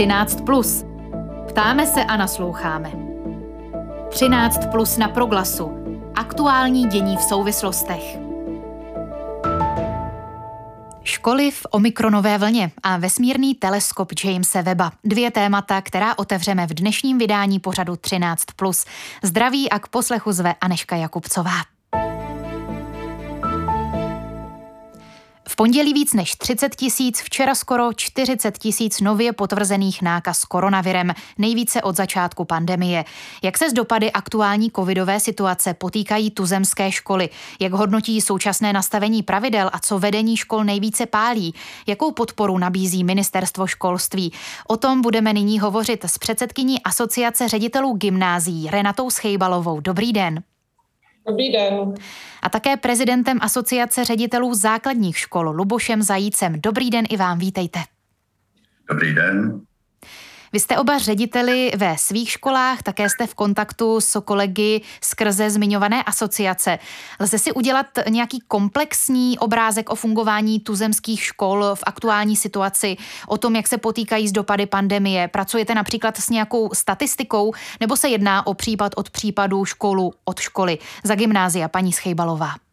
13. Plus. Ptáme se a nasloucháme. 13 plus na proglasu. Aktuální dění v souvislostech. Školy v omikronové vlně a vesmírný teleskop Jamesa Weba. Dvě témata, která otevřeme v dnešním vydání pořadu 13+. Zdraví a k poslechu zve Aneška Jakubcová. Pondělí víc než 30 tisíc, včera skoro 40 tisíc nově potvrzených nákaz koronavirem, nejvíce od začátku pandemie. Jak se z dopady aktuální covidové situace potýkají tuzemské školy? Jak hodnotí současné nastavení pravidel a co vedení škol nejvíce pálí? Jakou podporu nabízí ministerstvo školství? O tom budeme nyní hovořit s předsedkyní Asociace ředitelů gymnázií Renatou Schejbalovou. Dobrý den. Dobrý den. A také prezidentem Asociace ředitelů základních škol Lubošem Zajícem. Dobrý den i vám, vítejte. Dobrý den. Vy jste oba řediteli ve svých školách, také jste v kontaktu s kolegy skrze zmiňované asociace. Lze si udělat nějaký komplexní obrázek o fungování tuzemských škol v aktuální situaci, o tom, jak se potýkají s dopady pandemie? Pracujete například s nějakou statistikou, nebo se jedná o případ od případu školu od školy? Za gymnázia paní Schejbalová.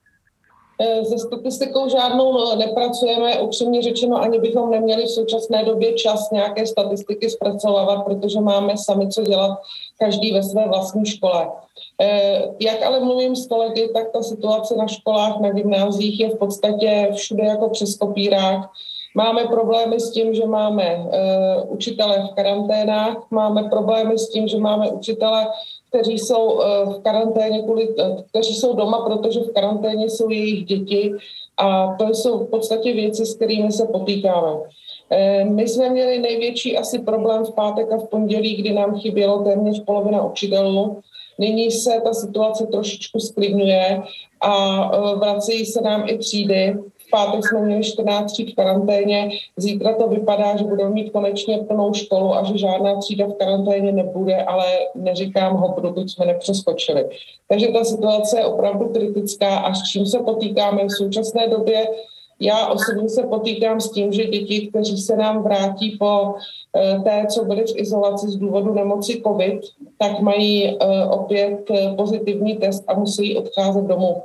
Eh, se statistikou žádnou no, nepracujeme, upřímně řečeno, ani bychom neměli v současné době čas nějaké statistiky zpracovávat, protože máme sami co dělat každý ve své vlastní škole. Eh, jak ale mluvím s kolegy, tak ta situace na školách, na gymnázích je v podstatě všude jako přes kopírák. Máme problémy s tím, že máme učitele v karanténách, máme problémy s tím, že máme učitele kteří jsou eh, v karanténě, kvůli, eh, kteří jsou doma, protože v karanténě jsou jejich děti a to jsou v podstatě věci, s kterými se potýkáme. Eh, my jsme měli největší asi problém v pátek a v pondělí, kdy nám chybělo téměř polovina učitelů. Nyní se ta situace trošičku sklidňuje a vracejí se nám i třídy pátek jsme měli 14 tříd v karanténě, zítra to vypadá, že budeme mít konečně plnou školu a že žádná třída v karanténě nebude, ale neříkám ho, dokud jsme nepřeskočili. Takže ta situace je opravdu kritická a s čím se potýkáme v současné době, já osobně se potýkám s tím, že děti, kteří se nám vrátí po eh, té, co byly v izolaci z důvodu nemoci COVID, tak mají eh, opět eh, pozitivní test a musí odcházet domů.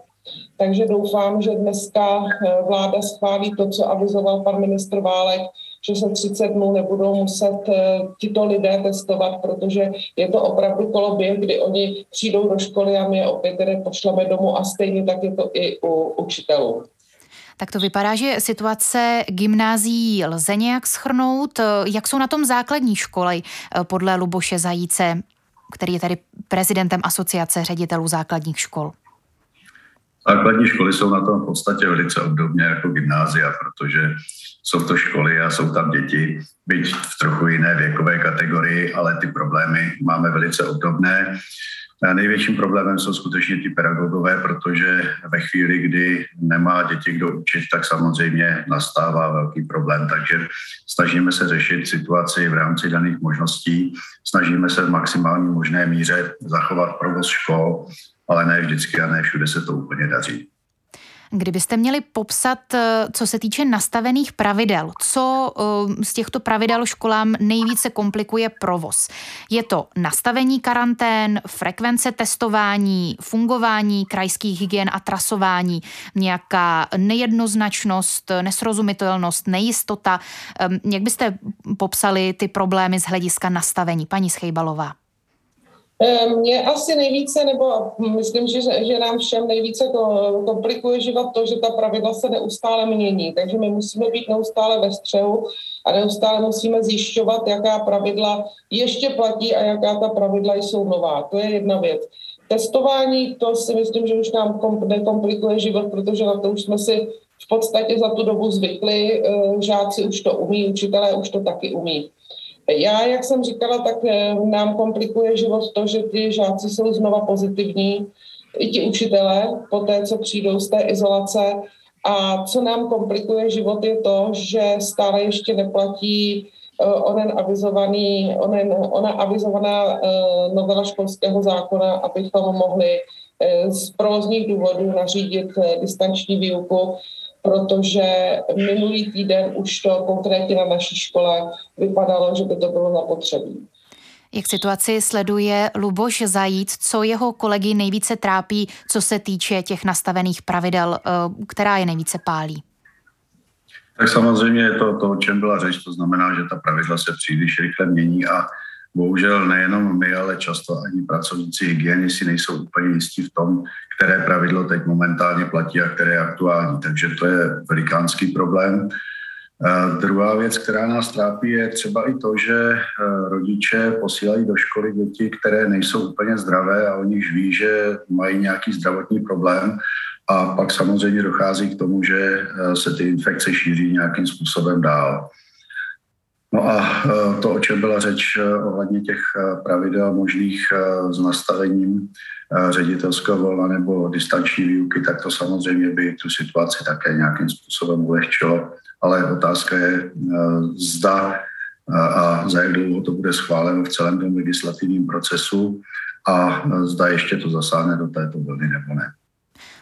Takže doufám, že dneska eh, vláda schválí to, co avizoval pan ministr Válek, že se 30 dnů nebudou muset eh, tito lidé testovat, protože je to opravdu koloběh, kdy oni přijdou do školy a my je opět tedy pošleme domů a stejně tak je to i u učitelů. Tak to vypadá, že situace gymnázií lze nějak schrnout. Jak jsou na tom základní školy eh, podle Luboše Zajíce, který je tady prezidentem Asociace ředitelů základních škol? Základní školy jsou na tom v podstatě velice obdobně jako gymnázia, protože jsou to školy a jsou tam děti, byť v trochu jiné věkové kategorii, ale ty problémy máme velice obdobné. A největším problémem jsou skutečně ti pedagogové, protože ve chvíli, kdy nemá děti kdo učit, tak samozřejmě nastává velký problém. Takže snažíme se řešit situaci v rámci daných možností, snažíme se v maximální možné míře zachovat provoz škol, ale ne vždycky a ne všude se to úplně daří. Kdybyste měli popsat, eh, co se týče nastavených pravidel, co eh, z těchto pravidel školám nejvíce komplikuje provoz? Je to nastavení karantén, frekvence testování, fungování krajských hygien a trasování, nějaká nejednoznačnost, nesrozumitelnost, nejistota? Jak byste popsali ty problémy z hlediska nastavení, paní Schejbalová? Mě asi nejvíce, nebo myslím, že, že nám všem nejvíce to komplikuje život to, že ta pravidla se neustále mění. Takže my musíme být neustále ve střehu a neustále musíme zjišťovat, jaká pravidla ještě platí a jaká ta pravidla jsou nová. To je jedna věc. Testování, to si myslím, že už nám nekomplikuje život, protože na to už jsme si v podstatě za tu dobu zvykli. Eh, žáci už to umí, učitelé už to taky umí. Já, jak jsem říkala, tak eh, nám komplikuje život to, že ty žáci jsou znova pozitivní, i ti učitelé, po té, co přijdou z té izolace. A co nám komplikuje život je to, že stále ještě neplatí eh, onen avizovaný, onen, ona avizovaná eh, novela školského zákona, abychom mohli z provozních důvodů nařídit distanční výuku protože minulý týden už to konkrétně na naší škole vypadalo, že by to bylo zapotřebí. Jak situaci sleduje Luboš Zajíc, co jeho kolegy nejvíce trápí, co se týče těch nastavených pravidel, eh, která je nejvíce pálí? Tak samozřejmě je to to, o čem byla řeč, to znamená, že ta pravidla se příliš rychle mění a bohužel nejenom my, ale často ani pracovníci hygieny si nejsou úplně jistí v tom, které pravidlo teď momentálně platí a které je aktuální. Takže to je velikánský problém. Uh, druhá věc, která nás trápí, je třeba i to, že uh, rodiče posílají do školy děti, které nejsou úplně zdravé a oni už ví, že mají nějaký zdravotní problém a pak samozřejmě dochází k tomu, že uh, se ty infekce šíří nějakým způsobem dál. No a to, o čem byla řeč ohledně těch pravidel možných s nastavením ředitelského volna nebo distanční výuky, tak to samozřejmě by tu situaci také nějakým způsobem ulehčilo ale otázka je, zda a za jak dlouho to bude schváleno v celém tom legislativním procesu a zda ještě to zasáhne do této vlny nebo ne.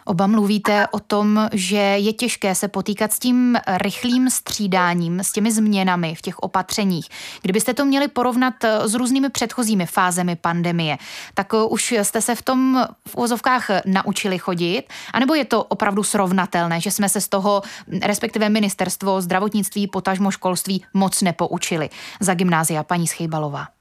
Oba mluvíte o tom, že je těžké se potýkat s tím rychlým střídáním, s těmi změnami v těch opatřeních. Kdybyste to měli porovnat s různými předchozími fázemi pandemie, tak už jste se v tom v úvozovkách naučili chodit, anebo je to opravdu srovnatelné, že jsme se z toho, respektive ministerstvo zdravotnictví, potažmo školství, moc nepoučili. Za gymnázia paní Schejbalová.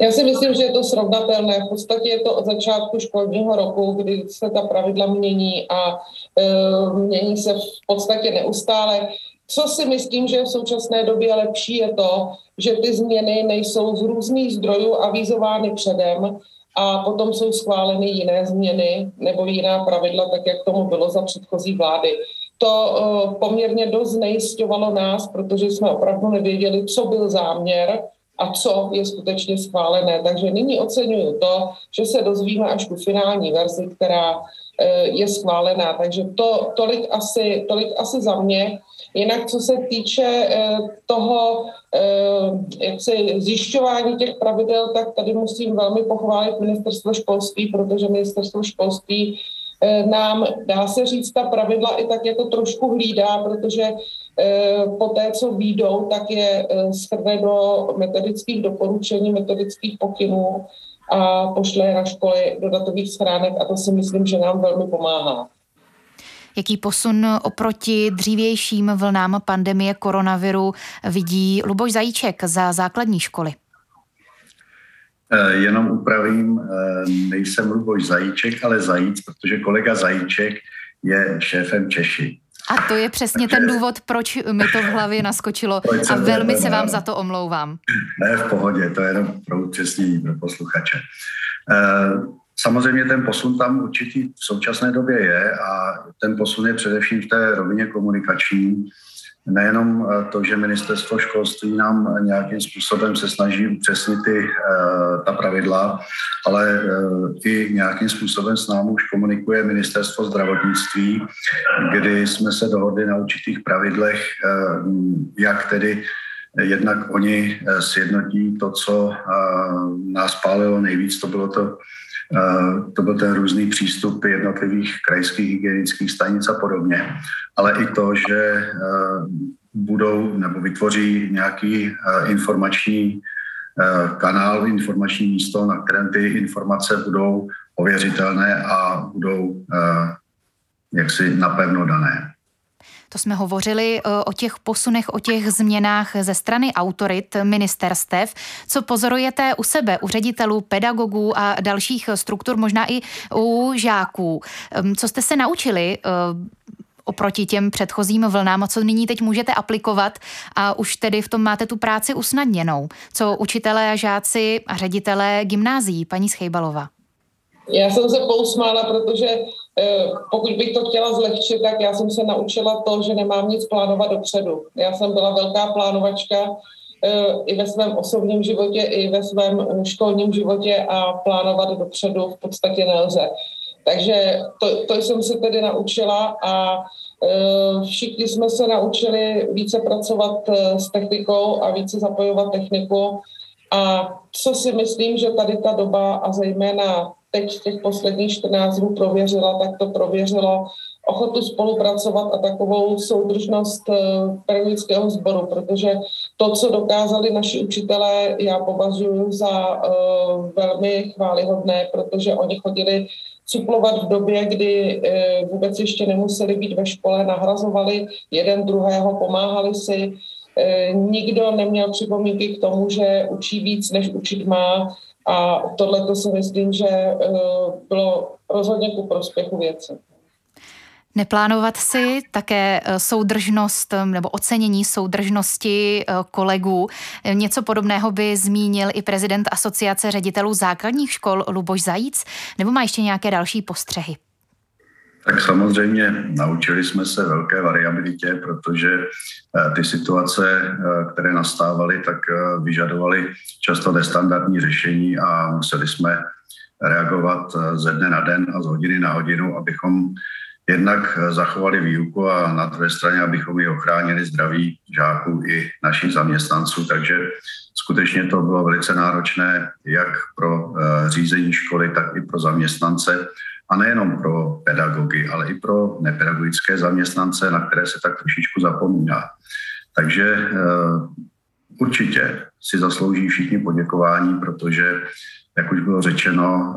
Já si myslím, že je to srovnatelné. V podstatě je to od začátku školního roku, kdy se ta pravidla mění a e, mění se v podstatě neustále. Co si myslím, že v současné době lepší, je to, že ty změny nejsou z různých zdrojů avizovány předem a potom jsou schváleny jiné změny nebo jiná pravidla, tak jak tomu bylo za předchozí vlády. To uh, poměrně dost znejistovalo nás, protože jsme opravdu nevěděli, co byl záměr, a co je skutečně schválené. Takže nyní oceňuju to, že se dozvíme až tu finální verzi, která eh, je schválená. Takže to, tolik, asi, tolik asi za mě. Jinak, co se týče eh, toho eh, jak se zjišťování těch pravidel, tak tady musím velmi pochválit ministerstvo školství, protože ministerstvo školství nám, dá se říct, ta pravidla i tak jako trošku hlídá, protože Eh, po té, co výjdou, tak je eh, schrne do metodických doporučení, metodických pokynů a pošle na školy do datových schránek a to si myslím, že nám velmi pomáhá. Jaký posun oproti dřívějším vlnám pandemie koronaviru vidí Luboš Zajíček za základní školy? Eh, jenom upravím, nejsem Luboš Zajíček, ale Zajíc, protože kolega Zajíček je šéfem Češi. A to je přesně ten důvod, proč mi to v hlavě naskočilo a velmi se vám za to omlouvám. Ne, v pohodě, to je jenom pro upřesnění pro posluchače. Eh, samozřejmě ten posun tam určitý v současné době je a ten posun je především v té rovině komunikační, nejenom eh, to, že ministerstvo školství nám nějakým způsobem se snaží upřesnit ty, eh, ta pravidla, ale eh, i nějakým způsobem s námi už komunikuje ministerstvo zdravotnictví, kdy jsme se dohodli na určitých pravidlech, jak tedy jednak oni sjednotí to, co nás pálilo nejvíc, to bylo to to byl ten různý přístup jednotlivých krajských hygienických stanic a podobně, ale i to, že budou nebo vytvoří nějaký informační kanál, informační místo, na kterém ty informace budou ověřitelné a budou jaksi napevno dané. To jsme hovořili e, o těch posunech, o těch změnách ze strany autorit ministerstev. Co pozorujete u sebe, u ředitelů, pedagogů a dalších struktur, možná i u žáků? Co jste se naučili e, oproti těm předchozím vlnám a co nyní teď můžete aplikovat a už tedy v tom máte tu práci usnadněnou. Co učitelé a žáci a ředitelé gymnázií, paní Schejbalova? Já jsem se pousmála, protože Eh, pokud bych to chtěla zlehčit, tak já jsem se naučila to, že nemám nic plánovat dopředu. Já jsem byla velká plánovačka eh, i ve svém osobním životě, i ve svém eh, školním životě a plánovat dopředu v podstatě nelze. Takže to, to jsem se tedy naučila a všichni jsme se naučili více pracovat s technikou a více zapojovat techniku. A co si myslím, že tady ta doba a zejména teď těch posledních 14 dnů prověřila, tak to prověřilo ochotu spolupracovat a takovou soudržnost eh, pedagogického sboru, protože to, co dokázali naši učitelé, já považuji za uh, velmi chválihodné, protože oni chodili suplovat v době, kdy uh, vůbec ještě nemuseli být ve škole, nahrazovali jeden druhého, pomáhali si. Uh, nikdo neměl připomínky k tomu, že učí víc, než učit má. A tohle to si myslím, že bylo rozhodně ku prospěchu věci. Neplánovat si také eh, soudržnost eh, nebo ocenění soudržnosti eh, kolegů. Něco podobného by zmínil i prezident Asociace ředitelů základních škol Luboš Zajíc, nebo má ještě nějaké další postřehy? Tak samozřejmě naučili jsme se velké variabilitě, protože ty situace, které nastávaly, tak vyžadovaly často nestandardní řešení a museli jsme reagovat ze dne na den a z hodiny na hodinu, abychom jednak eh, zachovali výuku a na druhé straně, abychom i ochránili zdraví žáků i našich zaměstnanců. Takže skutečně to bylo velice náročné jak pro eh, řízení školy, tak i pro zaměstnance a nejenom pro pedagogy, ale i pro nepedagogické zaměstnance, na které se tak trošičku zapomíná. Takže eh, určitě si zaslouží všichni poděkování, protože, jak už bylo řečeno,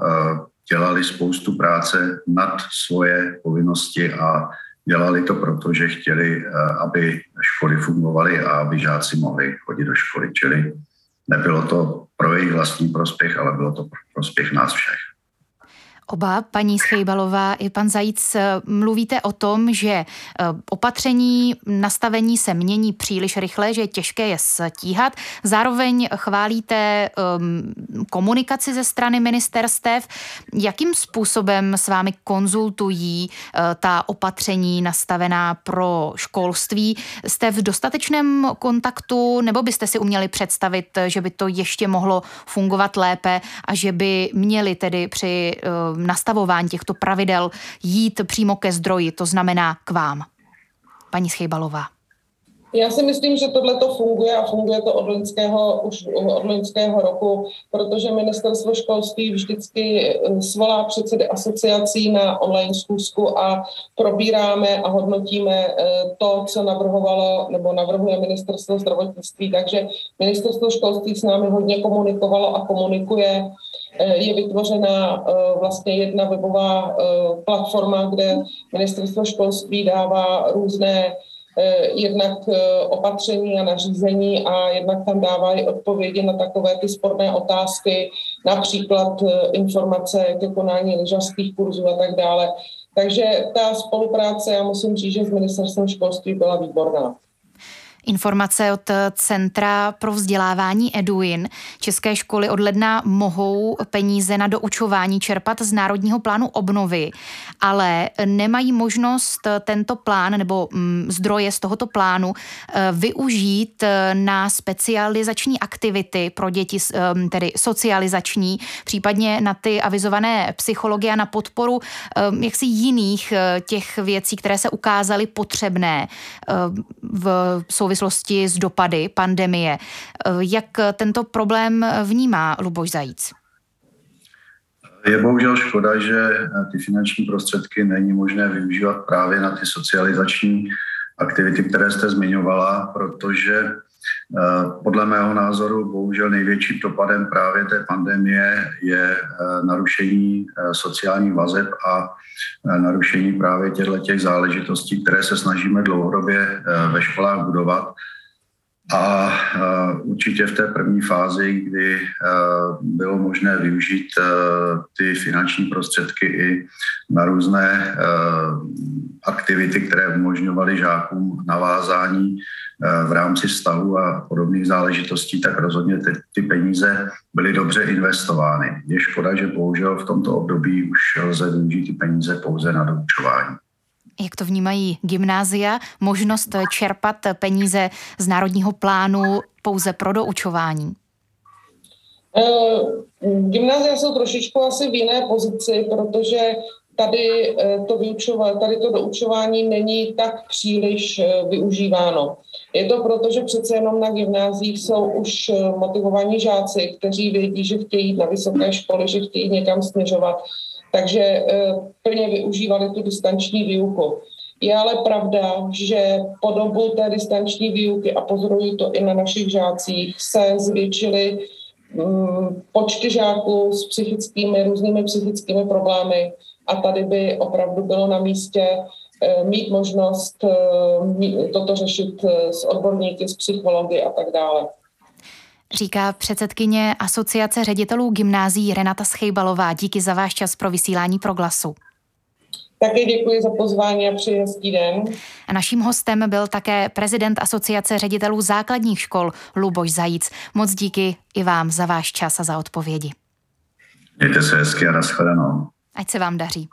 dělali spoustu práce nad svoje povinnosti a dělali to proto, že chtěli, eh, aby školy fungovaly a aby žáci mohli chodit do školy. Čili nebylo to pro jejich vlastní prospěch, ale bylo to pro prospěch nás všech. Oba, paní Schejbalová i pan Zajíc, eh, mluvíte o tom, že eh, opatření nastavení se mění příliš rychle, že je těžké je stíhat. Zároveň chválíte um, komunikaci ze strany ministerstev. Jakým způsobem s vámi konzultují uh, ta opatření nastavená pro školství? Jste v dostatečném kontaktu nebo byste si uměli představit, že by to ještě mohlo fungovat lépe a že by měli tedy při nastavování těchto pravidel jít přímo ke zdroji, to znamená k vám. Paní Schejbalová. Já si myslím, že tohle to funguje a funguje to od loňského, už od loňského roku, protože ministerstvo školství vždycky eh, svolá předsedy asociací na online schůzku a probíráme a hodnotíme eh, to, co navrhovalo nebo navrhuje ministerstvo zdravotnictví. Takže ministerstvo školství s námi hodně komunikovalo a komunikuje Eh, je vytvořena vlastně jedna webová platforma, kde ministerstvo školství dává různé jednak opatření a nařízení a jednak tam dávají odpovědi na takové ty sporné otázky, například informace ke konání lyžařských kurzů a tak dále. Takže ta spolupráce, já musím říct, že s ministerstvem školství byla výborná. Informace od Centra pro vzdělávání Eduin. České školy od ledna mohou peníze na doučování čerpat z Národního plánu obnovy, ale nemají možnost tento plán nebo mm, zdroje z tohoto plánu eh, využít eh, na specializační aktivity pro děti, eh, tedy socializační, případně na ty avizované psychologie a na podporu jaksi jiných těch věcí, které se ukázaly potřebné v souvislosti souvislosti s dopady pandemie. Jak tento problém vnímá Luboš Zajíc? Je bohužel škoda, že ty finanční prostředky není možné využívat právě na ty socializační aktivity, které jste zmiňovala, protože podle mého názoru bohužel největším dopadem právě té pandemie je eh, narušení eh, sociálních vazeb a narušení právě těchto těch záležitostí, které se snažíme dlouhodobě ve školách budovat. A určitě v té první fázi, kdy bylo možné využít ty finanční prostředky i na různé aktivity, které umožňovaly žákům navázání v rámci vztahu a podobných záležitostí, tak rozhodně ty, ty peníze byly dobře investovány. Je škoda, že bohužel v tomto období už lze využít ty peníze pouze na doučování. Jak to vnímají gymnázia? Možnost čerpat peníze z národního plánu pouze pro doučování? Uh, gymnázia jsou trošičku asi v jiné pozici, protože tady to, vyučování, tady to doučování není tak příliš využíváno. Je to proto, že přece jenom na gymnázích jsou už motivovaní žáci, kteří vědí, že chtějí jít na vysoké školy, že chtějí někam směřovat, takže plně využívali tu distanční výuku. Je ale pravda, že po dobu té distanční výuky, a pozorují to i na našich žácích, se zvětšily počty žáků s psychickými, různými psychickými problémy a tady by opravdu bylo na místě eh, mít možnost eh, toto řešit eh, s odborníky, s psychologi a tak dále. Říká předsedkyně Asociace ředitelů gymnází Renata Schejbalová. Díky za váš čas pro vysílání proglasu. Také děkuji za pozvání a přeji hezký den. A naším hostem byl také prezident Asociace ředitelů základních škol Luboš Zajíc. Moc díky i vám za váš čas a za odpovědi. Mějte se hezky a nashledanou. Ať se vám daří.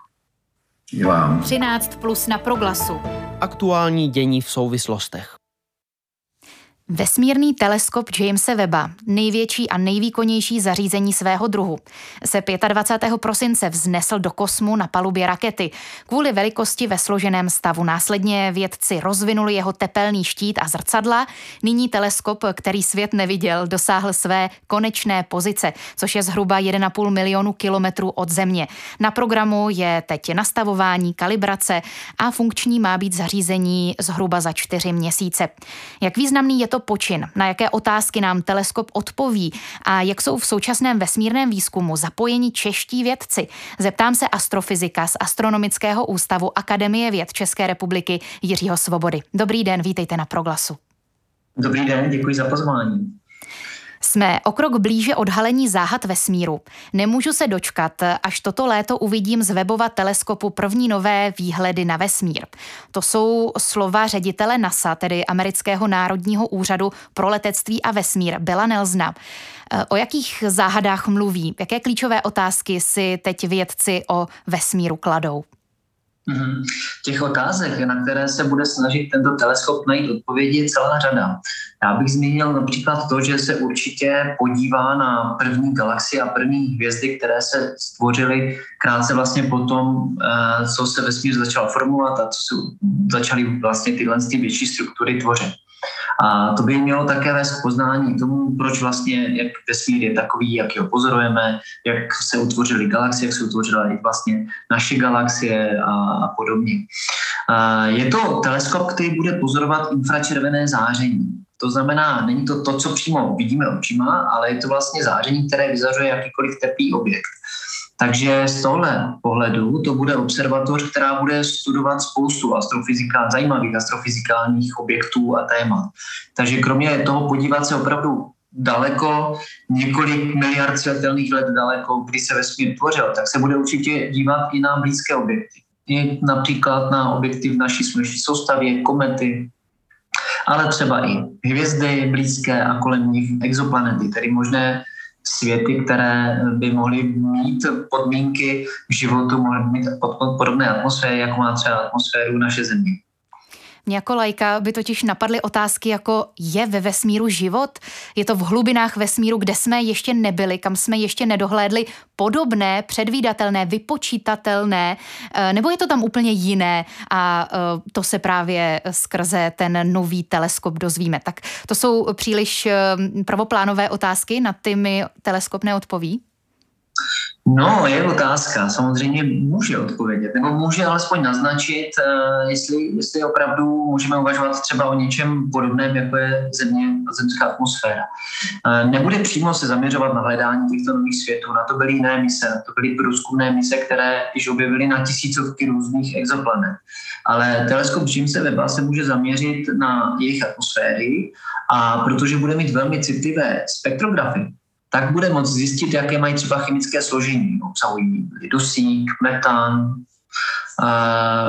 I vám. 13 plus na proglasu. Aktuální dění v souvislostech. Vesmírný teleskop Jamesa Webba, největší a nejvýkonnější zařízení svého druhu, se 25. prosince vznesl do kosmu na palubě rakety. Kvůli velikosti ve složeném stavu následně vědci rozvinuli jeho tepelný štít a zrcadla. Nyní teleskop, který svět neviděl, dosáhl své konečné pozice, což je zhruba 1,5 milionu kilometrů od Země. Na programu je teď nastavování, kalibrace a funkční má být zařízení zhruba za čtyři měsíce. Jak významný je to počin, na jaké otázky nám teleskop odpoví a jak jsou v současném vesmírném výzkumu zapojeni čeští vědci. Zeptám se astrofyzika z Astronomického ústavu Akademie věd České republiky Jiřího Svobody. Dobrý den, vítejte na Proglasu. Dobrý den, děkuji za pozvání. Jsme o krok blíže odhalení záhad vesmíru. Nemůžu se dočkat, až toto léto uvidím z webova teleskopu první nové výhledy na vesmír. To jsou slova ředitele NASA, tedy Amerického národního úřadu pro letectví a vesmír, Bela Nelsna. O jakých záhadách mluví? Jaké klíčové otázky si teď vědci o vesmíru kladou? Mm-hmm. Těch otázek, na které se bude snažit tento teleskop najít odpovědi, je celá řada. Já bych zmínil například to, že se určitě podívá na první galaxie a první hvězdy, které se stvořily krátce vlastně po tom, eh, co se vesmír začal formovat a co se začaly vlastně tyhle větší struktury tvořit. A to by mělo také vést k poznání tomu, proč vlastně, jak vesmír je takový, jak ho pozorujeme, jak se utvořily galaxie, jak se utvořila i vlastně naše galaxie a, a podobně. A je to teleskop, který bude pozorovat infračervené záření. To znamená, není to to, co přímo vidíme očima, ale je to vlastně záření, které vyzařuje jakýkoliv teplý objekt. Takže z tohle pohledu to bude observatoř, která bude studovat spoustu astrofyzikál, zajímavých astrofyzikálních objektů a témat. Takže kromě toho podívat se opravdu daleko, několik miliard světelných let daleko, kdy se vesmír tvořil, tak se bude určitě dívat i na blízké objekty. I například na objekty v naší sluneční soustavě, komety, ale třeba i hvězdy blízké a kolem nich exoplanety, tedy možné světy, které by mohly mít podmínky k životu, mohly mít podobné atmosféry, jako má třeba atmosféru naše země. Mě jako lajka by totiž napadly otázky jako je ve vesmíru život? Je to v hlubinách vesmíru, kde jsme ještě nebyli, kam jsme ještě nedohlédli, podobné, předvídatelné, vypočítatelné, eh, nebo je to tam úplně jiné a eh, to se právě skrze ten nový teleskop dozvíme. Tak to jsou příliš eh, prvoplánové otázky, na ty mi teleskop neodpoví? No, je otázka. Samozřejmě může odpovědět, nebo může alespoň naznačit, uh, jestli, jestli opravdu můžeme uvažovat třeba o něčem podobném, jako je země a zemská atmosféra. Uh, nebude přímo se zaměřovat na hledání těchto nových světů, na to byly jiné mise, to byly průzkumné mise, které již objevily na tisícovky různých exoplanet. Ale teleskop Jamesa Webba se může zaměřit na jejich atmosféry a protože bude mít velmi citlivé spektrografy, tak bude moct zjistit, jaké mají třeba chemické složení. Obsahují dusík, metan,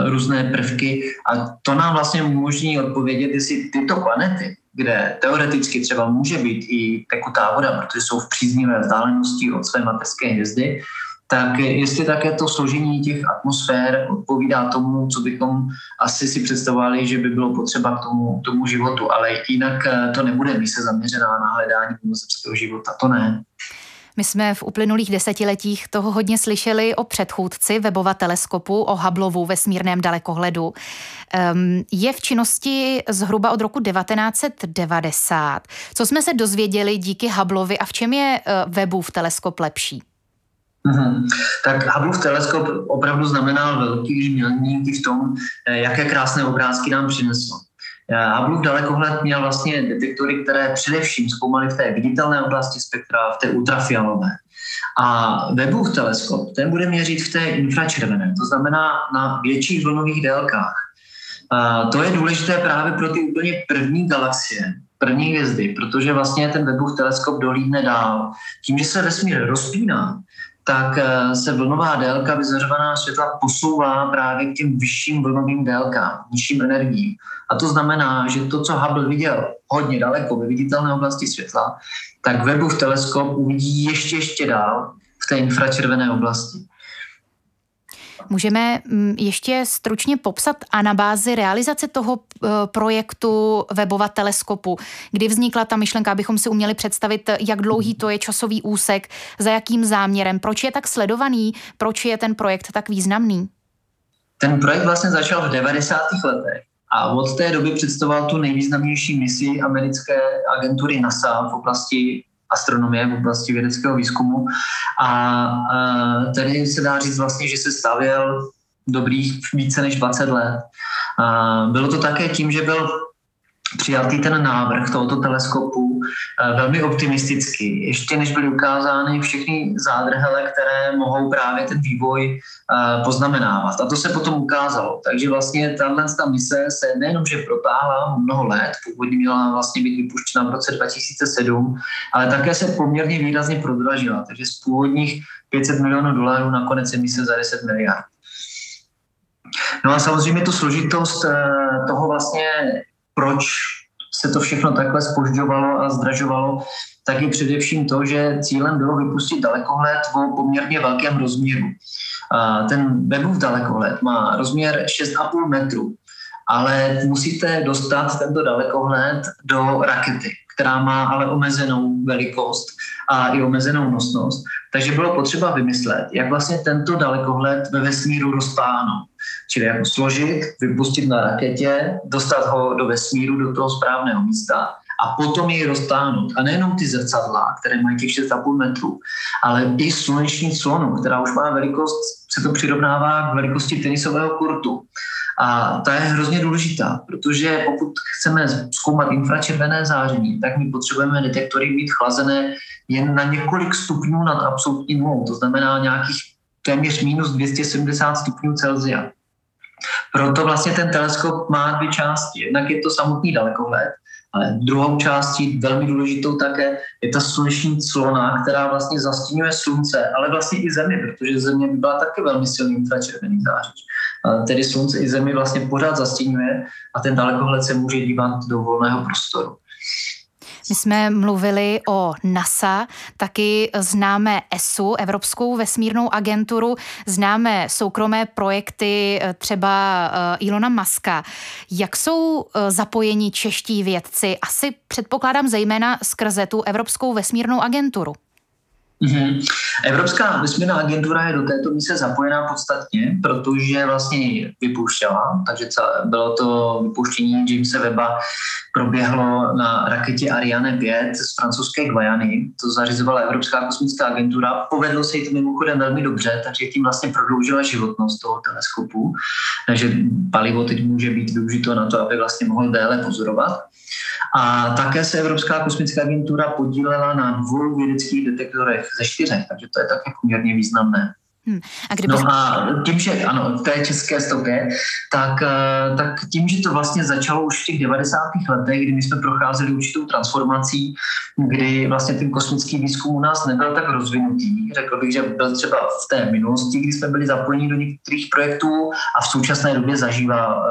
různé prvky a to nám vlastně umožní odpovědět, jestli tyto planety, kde teoreticky třeba může být i tekutá voda, protože jsou v příznivé vzdálenosti od své mateřské hvězdy, tak jestli také to složení těch atmosfér odpovídá tomu, co bychom asi si představovali, že by bylo potřeba k tomu, tomu životu, ale jinak eh, to nebude mise zaměřená na hledání mimozemského života, to ne. My jsme v uplynulých desetiletích toho hodně slyšeli o předchůdci webova teleskopu, o Hubbleovu vesmírném dalekohledu. Um, je v činnosti zhruba od roku 1990. Co jsme se dozvěděli díky Hubbleovi a v čem je uh, webův teleskop lepší? Mm-hmm. Tak Hubbleův teleskop opravdu znamenal velký milník v tom, eh, jaké krásné obrázky nám přinesl. Eh, Hubbleův dalekohled měl vlastně detektory, které především zkoumaly v té viditelné oblasti spektra, v té ultrafialové. A Webův teleskop, ten bude měřit v té infračervené, to znamená na větších vlnových délkách. A to je důležité právě pro ty úplně první galaxie, první hvězdy, protože vlastně ten Webův teleskop dohlídne dál. Tím, že se vesmír rozpíná, tak eh, se vlnová délka vyzařovaná světla posouvá právě k těm vyšším vlnovým délkám, nižším energiím. A to znamená, že to, co Hubble viděl hodně daleko ve viditelné oblasti světla, tak Webův teleskop uvidí ještě, ještě dál v té infračervené oblasti. Můžeme mm, ještě stručně popsat anabázi realizace toho eh, projektu webova teleskopu, kdy vznikla ta myšlenka, abychom si uměli představit, jak dlouhý to je časový úsek, za jakým záměrem, proč je tak sledovaný, proč je ten projekt tak významný? Ten projekt vlastně začal v 90. letech a od té doby představoval tu nejvýznamnější misi americké agentury NASA v oblasti astronomie v oblasti vědeckého výzkumu. A, tady se dá říct vlastně, že se stavěl dobrých více než 20 let. Bylo to také tím, že byl přijatý ten návrh tohoto teleskopu eh, velmi optimisticky, ještě než byly ukázány všechny zádrhele, které mohou právě ten vývoj eh, poznamenávat. A to se potom ukázalo. Takže vlastně tahle ta mise se nejenom, že protáhla mnoho let, původně měla vlastně být vypuštěna v roce 2007, ale také se poměrně výrazně prodražila. Takže z původních 500 milionů dolarů nakonec je mise za 10 miliard. No a samozřejmě tu složitost eh, toho vlastně proč se to všechno takhle spožďovalo a zdražovalo, tak je především to, že cílem bylo vypustit dalekohled o poměrně velkém rozměru. Ten Webův dalekohled má rozměr 6,5 metru, ale musíte dostat tento dalekohled do rakety, která má ale omezenou velikost a i omezenou nosnost. Takže bylo potřeba vymyslet, jak vlastně tento dalekohled ve vesmíru roztáhnout. Čili jako složit, vypustit na raketě, dostat ho do vesmíru, do toho správného místa a potom jej roztáhnout. A nejenom ty zrcadla, které mají těch 6,5 metrů, ale i sluneční clonu, která už má velikost, se to přirovnává k velikosti tenisového kurtu. A ta je hrozně důležitá, protože pokud chceme zkoumat infračervené záření, tak my potřebujeme detektory mít chlazené jen na několik stupňů nad absolutní nulou, to znamená nějakých téměř minus 270 stupňů Celsia. Proto vlastně ten teleskop má dvě části. Jednak je to samotný dalekohled, ale druhou částí, velmi důležitou také, je ta sluneční clona, která vlastně zastínuje slunce, ale vlastně i Zemi, protože Země by byla také velmi silný infračervený zářič. Tedy slunce i Zemi vlastně pořád zastínuje a ten dalekohled se může dívat do volného prostoru. My jsme mluvili o NASA, taky známe ESU, Evropskou vesmírnou agenturu, známe soukromé projekty eh, třeba eh, Ilona Maska. Jak jsou eh, zapojeni čeští vědci? Asi předpokládám zejména skrze tu Evropskou vesmírnou agenturu. Mm-hmm. Evropská vesmírná agentura je do této mise zapojená podstatně, protože vlastně ji vypouštěla, takže bylo to vypuštění Jamesa Weba proběhlo na raketě Ariane 5 z francouzské Guajany. To zařizovala Evropská kosmická agentura. Povedlo se jí to mimochodem velmi dobře, takže tím vlastně prodloužila životnost toho teleskopu. Takže palivo teď může být využito na to, aby vlastně mohl déle pozorovat. A také se Evropská kosmická agentura podílela na dvou vědeckých detektorech ze čtyřech, takže to je také poměrně významné. Hmm. A kdyby... No a tím, že ano, v té české stopě, tak, eh, tak tím, že to vlastně začalo už v těch 90. letech, kdy my jsme procházeli určitou transformací, kdy vlastně ten kosmický výzkum u nás nebyl tak rozvinutý. Řekl bych, že byl třeba v té minulosti, kdy jsme byli zapojeni do některých projektů a v současné době zažívá uh,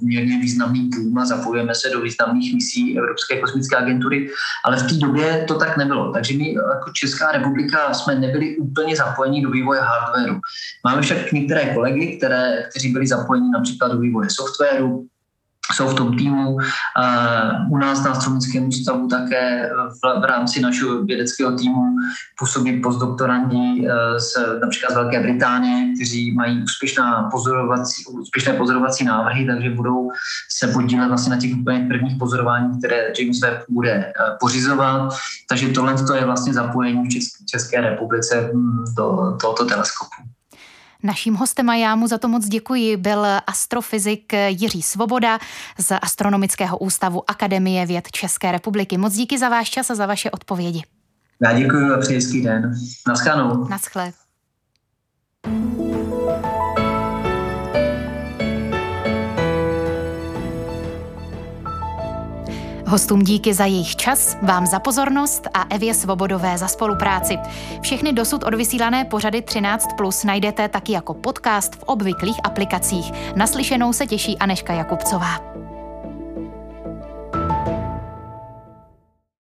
poměrně významný boom a zapojujeme se do významných misí Evropské kosmické agentury, ale v té době to tak nebylo. Takže my jako Česká republika jsme nebyli úplně zapojeni do vývoje hardwareu. Máme však některé kolegy, které, kteří byli zapojeni například do vývoje softwaru, jsou v tom týmu. U nás na astronomickém ústavu také v, v rámci našeho vědeckého týmu působí postdoktorandi z, například z Velké Británie, kteří mají úspěšná pozorovací, úspěšné pozorovací návrhy, takže budou se podílet vlastně na těch úplně prvních pozorování, které James Webb bude pořizovat. Takže tohle je vlastně zapojení v České republice hm, do tohoto teleskopu. Naším hostem a já mu za to moc děkuji byl astrofyzik Jiří Svoboda z Astronomického ústavu Akademie věd České republiky. Moc díky za váš čas a za vaše odpovědi. Já děkuji a přeji hezký den. Naschledanou. Naschle. Hostům díky za jejich čas, vám za pozornost a Evě Svobodové za spolupráci. Všechny dosud odvysílané pořady 13 Plus najdete taky jako podcast v obvyklých aplikacích. Naslyšenou se těší Aneška Jakubcová.